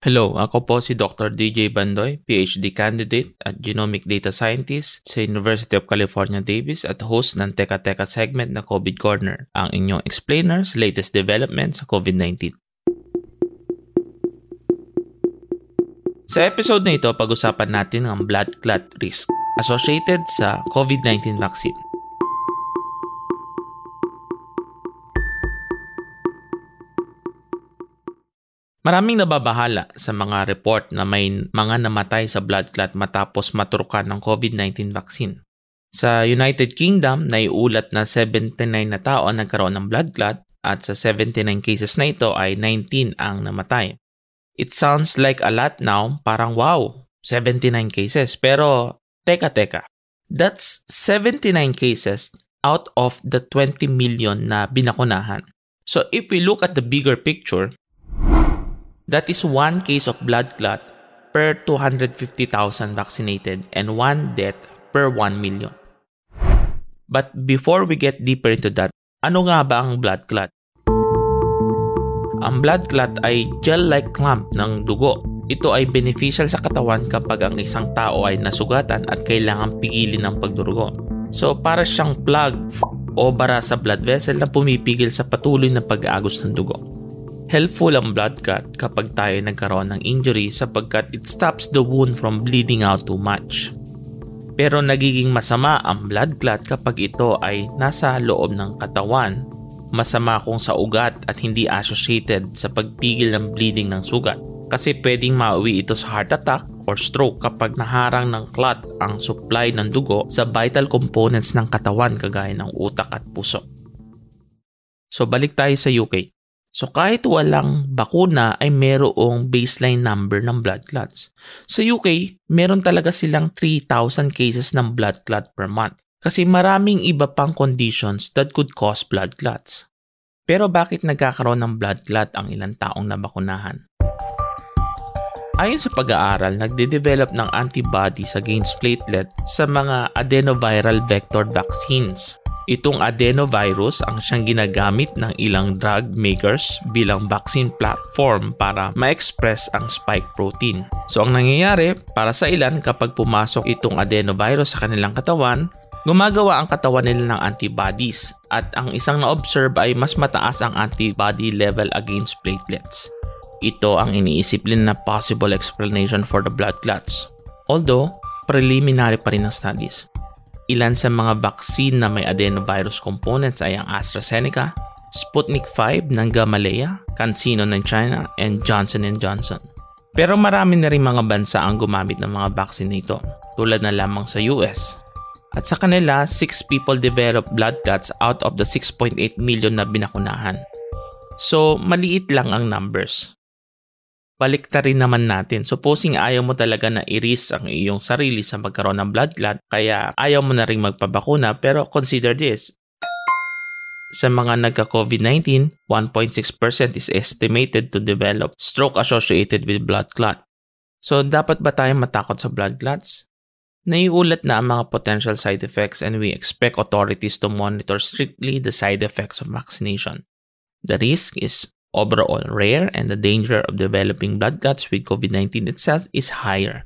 Hello, ako po si Dr. DJ Bandoy, PhD candidate at Genomic Data Scientist sa University of California, Davis at host ng Teka Teka segment na COVID Corner, ang inyong explainer sa latest developments sa COVID-19. Sa episode na ito, pag-usapan natin ang blood clot risk associated sa COVID-19 vaccine. Maraming nababahala sa mga report na may mga namatay sa blood clot matapos maturukan ng COVID-19 vaccine. Sa United Kingdom, naiulat na 79 na tao ang nagkaroon ng blood clot at sa 79 cases na ito ay 19 ang namatay. It sounds like a lot now, parang wow, 79 cases. Pero teka teka, that's 79 cases out of the 20 million na binakunahan. So if we look at the bigger picture, That is one case of blood clot per 250,000 vaccinated and one death per 1 million. But before we get deeper into that, ano nga ba ang blood clot? Ang blood clot ay gel-like clump ng dugo. Ito ay beneficial sa katawan kapag ang isang tao ay nasugatan at kailangang pigilin ng pagdurugo. So para siyang plug o bara sa blood vessel na pumipigil sa patuloy na pag-agos ng dugo. Helpful ang blood clot kapag tayo nagkaroon ng injury sapagkat it stops the wound from bleeding out too much. Pero nagiging masama ang blood clot kapag ito ay nasa loob ng katawan. Masama kung sa ugat at hindi associated sa pagpigil ng bleeding ng sugat. Kasi pwedeng mauwi ito sa heart attack or stroke kapag naharang ng clot ang supply ng dugo sa vital components ng katawan kagaya ng utak at puso. So balik tayo sa UK. So kahit walang bakuna ay merong baseline number ng blood clots. Sa UK, meron talaga silang 3,000 cases ng blood clot per month kasi maraming iba pang conditions that could cause blood clots. Pero bakit nagkakaroon ng blood clot ang ilang taong nabakunahan? Ayon sa pag-aaral, nagde-develop ng antibodies against platelet sa mga adenoviral vector vaccines Itong adenovirus ang siyang ginagamit ng ilang drug makers bilang vaccine platform para ma-express ang spike protein. So ang nangyayari para sa ilan kapag pumasok itong adenovirus sa kanilang katawan, gumagawa ang katawan nila ng antibodies at ang isang na-observe ay mas mataas ang antibody level against platelets. Ito ang iniisip na possible explanation for the blood clots. Although, preliminary pa rin ang studies. Ilan sa mga vaccine na may adenovirus components ay ang AstraZeneca, Sputnik 5 ng Gamaleya, CanSino ng China, and Johnson Johnson. Pero marami na rin mga bansa ang gumamit ng mga vaccine nito, tulad na lamang sa US. At sa kanila, 6 people developed blood clots out of the 6.8 million na binakunahan. So, maliit lang ang numbers baliktarin naman natin. Supposing ayaw mo talaga na i-risk ang iyong sarili sa magkaroon ng blood clot, kaya ayaw mo na rin magpabakuna, pero consider this. Sa mga nagka-COVID-19, 1.6% is estimated to develop stroke associated with blood clot. So, dapat ba tayo matakot sa blood clots? Naiulat na ang mga potential side effects and we expect authorities to monitor strictly the side effects of vaccination. The risk is overall rare and the danger of developing blood clots with COVID-19 itself is higher.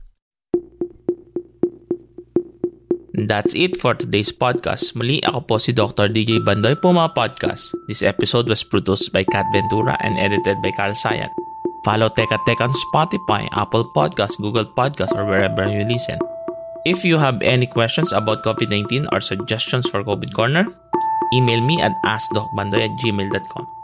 That's it for today's podcast. Muli ako po si Dr. DJ Bandoy po mga podcast. This episode was produced by Kat Ventura and edited by Carl Sayan. Follow Teka Teka on Spotify, Apple Podcasts, Google Podcasts, or wherever you listen. If you have any questions about COVID-19 or suggestions for COVID Corner, email me at askdocbandoy at gmail.com.